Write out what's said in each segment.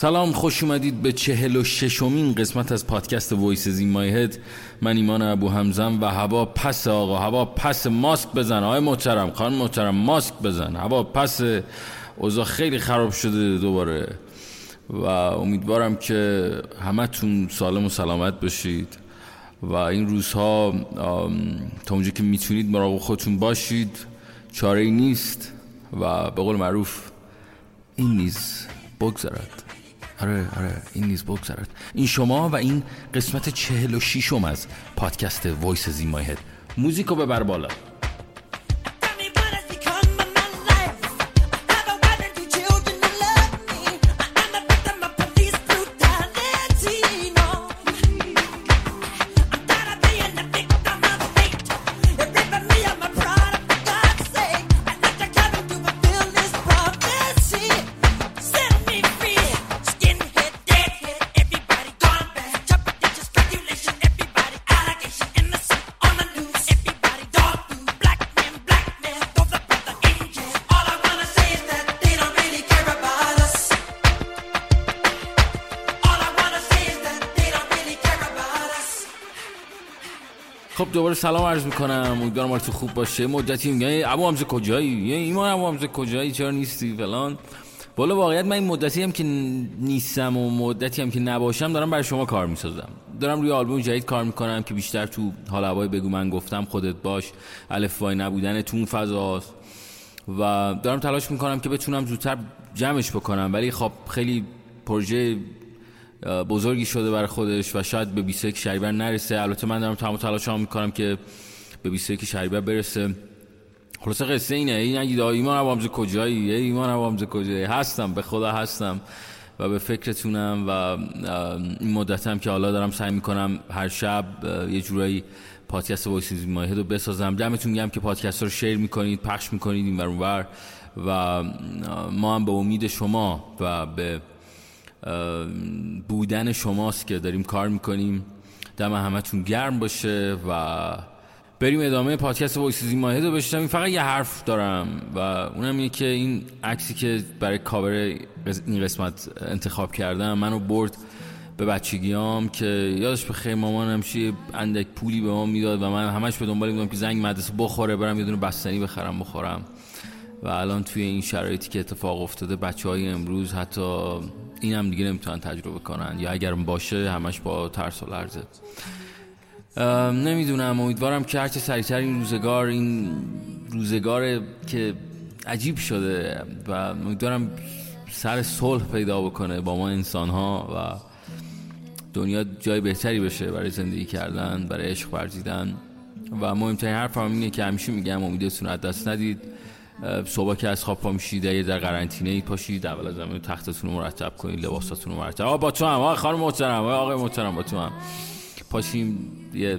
سلام خوش اومدید به چهل و ششمین قسمت از پادکست Voices In My Head. من ایمان عوامزم و هوا پسه آقا هوا پسه ماسک بزن. آقای محترم خانم محترم ماسک بزن. هوا پسه اوضاع خیلی خراب شده دوباره. و امیدوارم که همتون سالم و سلامت باشید. و این روزها تا اونجا که می‌تونید مراقب خودتون باشید چاره ای نیست و به قول معروف این نیز بگذرد. آره آره این نیز بگذرد. این شما و این قسمت چهل و شیشم از پادکست Voices In My Head. موزیکو ببر بالا. دوباره سلام عرض می‌کنم. امیدوارم تو خوب باشه. مدتی میگن ابو حمزه کجایی؟ ایمان ابو حمزه کجایی؟ چرا نیستی فلان؟ والا واقعیت من این مدتی هم که نیستم و مدتی هم که نباشم دارم برای شما کار می‌سازم. دارم روی آلبوم جدید کار می‌کنم که بیشتر تو حال هوای بگو من گفتم خودت باش. الف وای نبودن تو اون فضاست. و دارم تلاش می‌کنم که بتونم زودتر جمعش بکنم. ولی خب خیلی پروژه بزرگی شده برای خودش و شاید به 21 شهریور نرسه. البته من دارم تمام تلاشمو می‌کنم که به 21 شهریور برسه. خلاصه قصه اینه. این نگید ایمان عوامز کجایی؟ ایمان عوامز کجایی؟ هستم به خدا هستم و به فکرتونم و این مدتم که حالا دارم سعی می‌کنم هر شب یه جورایی پادکست Voices In My Head رو بسازم. دمتون گرم که پادکست رو share می‌کنید پخش می‌کنید این ور و ما هم به امید شما و به بودن شماست که داریم کار می‌کنیم. دم همتون گرم باشه و بریم ادامه پادکست Voices In My Head رو بشنویم فقط یه حرف دارم و اونم اینه که این عکسی که برای کاور این قسمت انتخاب کردم منو برد به بچگیام که یادش به خیر مامانم چی اندک پولی به ما می‌داد و من همش به دنبال بودم که زنگ مدرسه بخوره برم یه دونه بستنی بخرم بخورم. و الان توی این شرایطی که اتفاق افتاده بچه های امروز حتی این هم دیگه نمی‌تونن تجربه کنن. یا اگر باشه همش با ترس و لرزه. نمی‌دونم. امیدوارم که هرچه سریعتر این روزگار این روزگار که عجیب شده و امیدوارم سر صلح پیدا بکنه با ما انسان ها و دنیا جای بهتری بشه برای زندگی کردن برای عشق ورزیدن. و مهمترین حرف هم اینه که همیشه میگم امیدتون از دست ندید. صبح که از خواب پا میشید یه در قرنطینه ای پاشید اول از همه تختتون رو مرتب کنید لباساتون رو مرتب. آقا با تو هم. آقا خانم محترم. آقا محترم با تو هم. پاشیم یه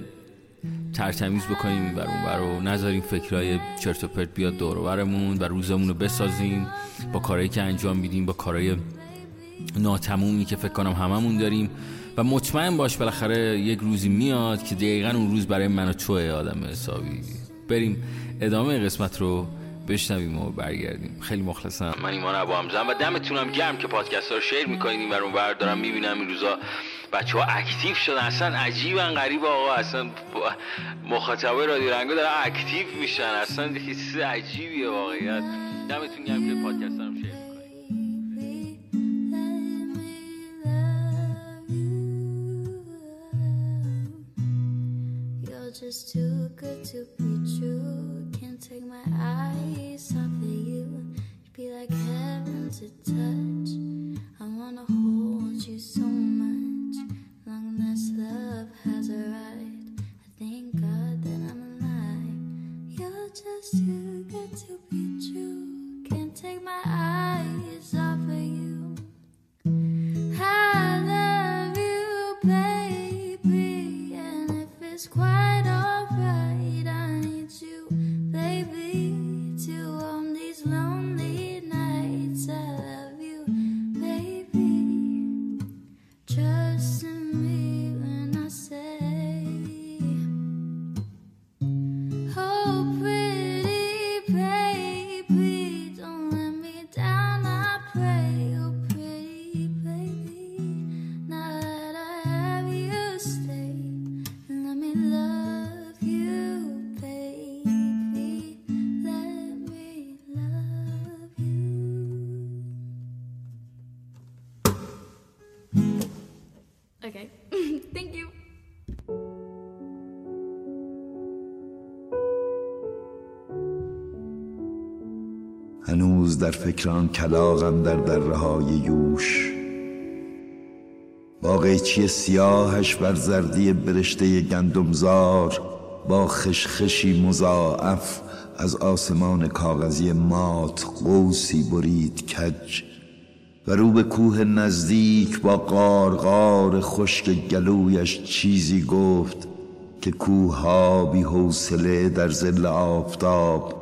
ترتمیز بکنیم بر اون و نذاریم فکرای چرت و پرت بیاد دور برمون و روزمون رو بسازیم. با کارهایی که انجام میدیم با کارهای ناتمومی که فکر کنم هممون داریم. و مطمئن باش بالاخره یک روزی میاد که دقیقا اون روز برای من و توئه آدم حسابی. بریم ادامه قسمت رو بشنویم و برگردیم. خیلی مخلصم. من ایمان عوامزم و دمتونم گرم که پادکست ها رو share می‌کنید این ور اون ور دارم می‌بینم. این روزا بچه ها active شدن. اصلا عجیبا غریب آقا. اصلا مخاطبای رادیو رنگو دارن active میشن. اصلا چیز عجیبیه واقعیت. دمتون گرم که پادکست رو share just too good to be true. To touch. I wanna hold you so much. Long as love has arrived, I thank God that I'm alive. You're just too good to هنوز در فکران کلاغم در دره های یوش. با قیچی سیاهش بر زردی برشته گندمزار؟ با خشخشی مضاعف از آسمان کاغذی مات قوسی برید کج. و رو به کوه نزدیک با قارقار خشک گلویش چیزی گفت که کوه ها بی حوصله در زل آفتاب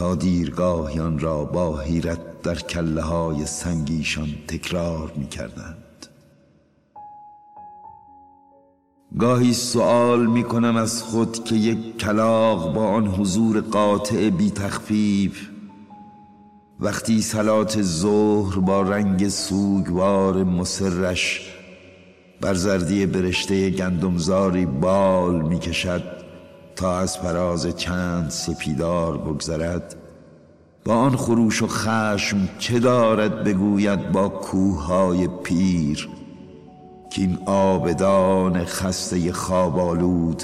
دیرگاهیان را با حیرت در کله های سنگیشان تکرار می کردند گاهی سوال می کنم از خود که یک کلاق با آن حضور قاطع بی تخفیف وقتی سلات ظهر با رنگ سوگوار مسرش بر زردی برشته گندمزاری بال می کشد تا از پراز چند سپیدار بگذرد با آن خروش و خشم چه دارد بگوید با کوههای پیر که این آبدان خسته خوابالود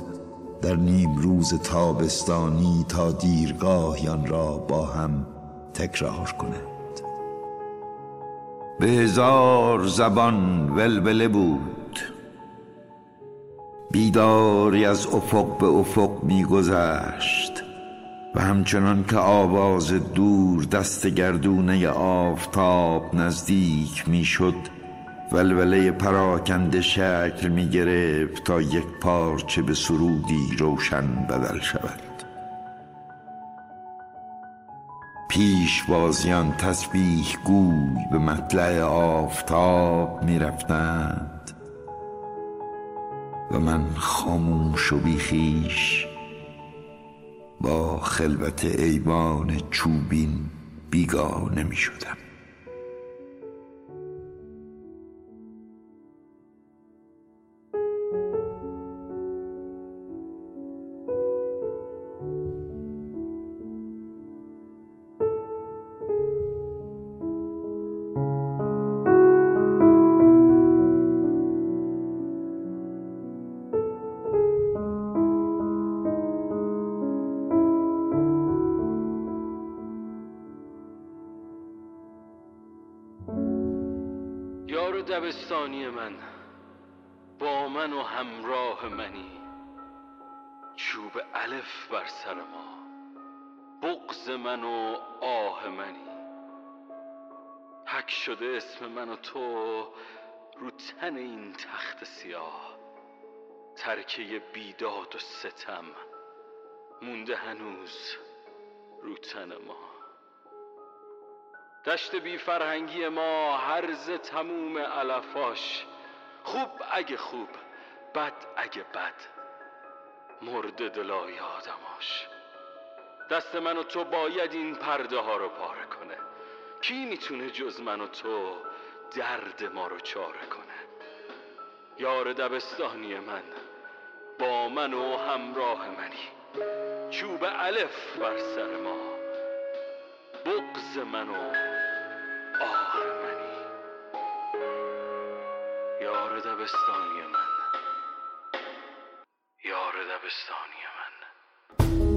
در نیم روز تابستانی تا دیرگاهیان را با هم تکرار کند به هزار زبان ولوله بود. بیداری از افق به افق میگذشت و همچنان که آواز دور دست گردونه آفتاب نزدیک می‌شد ولوله پراکنده شکل می گرفت تا یک پارچه به سرودی روشن بدل شود. پیش بازیان تسبیح گوی به مطلع آفتاب می رفتند و من خاموش و بیخیش با خلوت ایوان چوبین بیگانه می شدم یار دبستانی من با من و همراه منی. چوب الف بر سر ما بغز من و آه منی. حک شده اسم من و تو رو تن این تخت سیاه. ترکه بیداد و ستم مونده هنوز رو تن ما. دشت بی فرهنگی ما هرز تموم علفاش. خوب اگه خوب بد اگه بد. مرد دلای آدماش. دست من و تو باید این پرده ها رو پاره کنه. کی می‌تونه جز من و تو درد ما رو چاره کنه؟ یار دبستانی من با من و همراه منی. چوب الف بر سر ما. بغز من و دبستانی من. یار دبستانی من.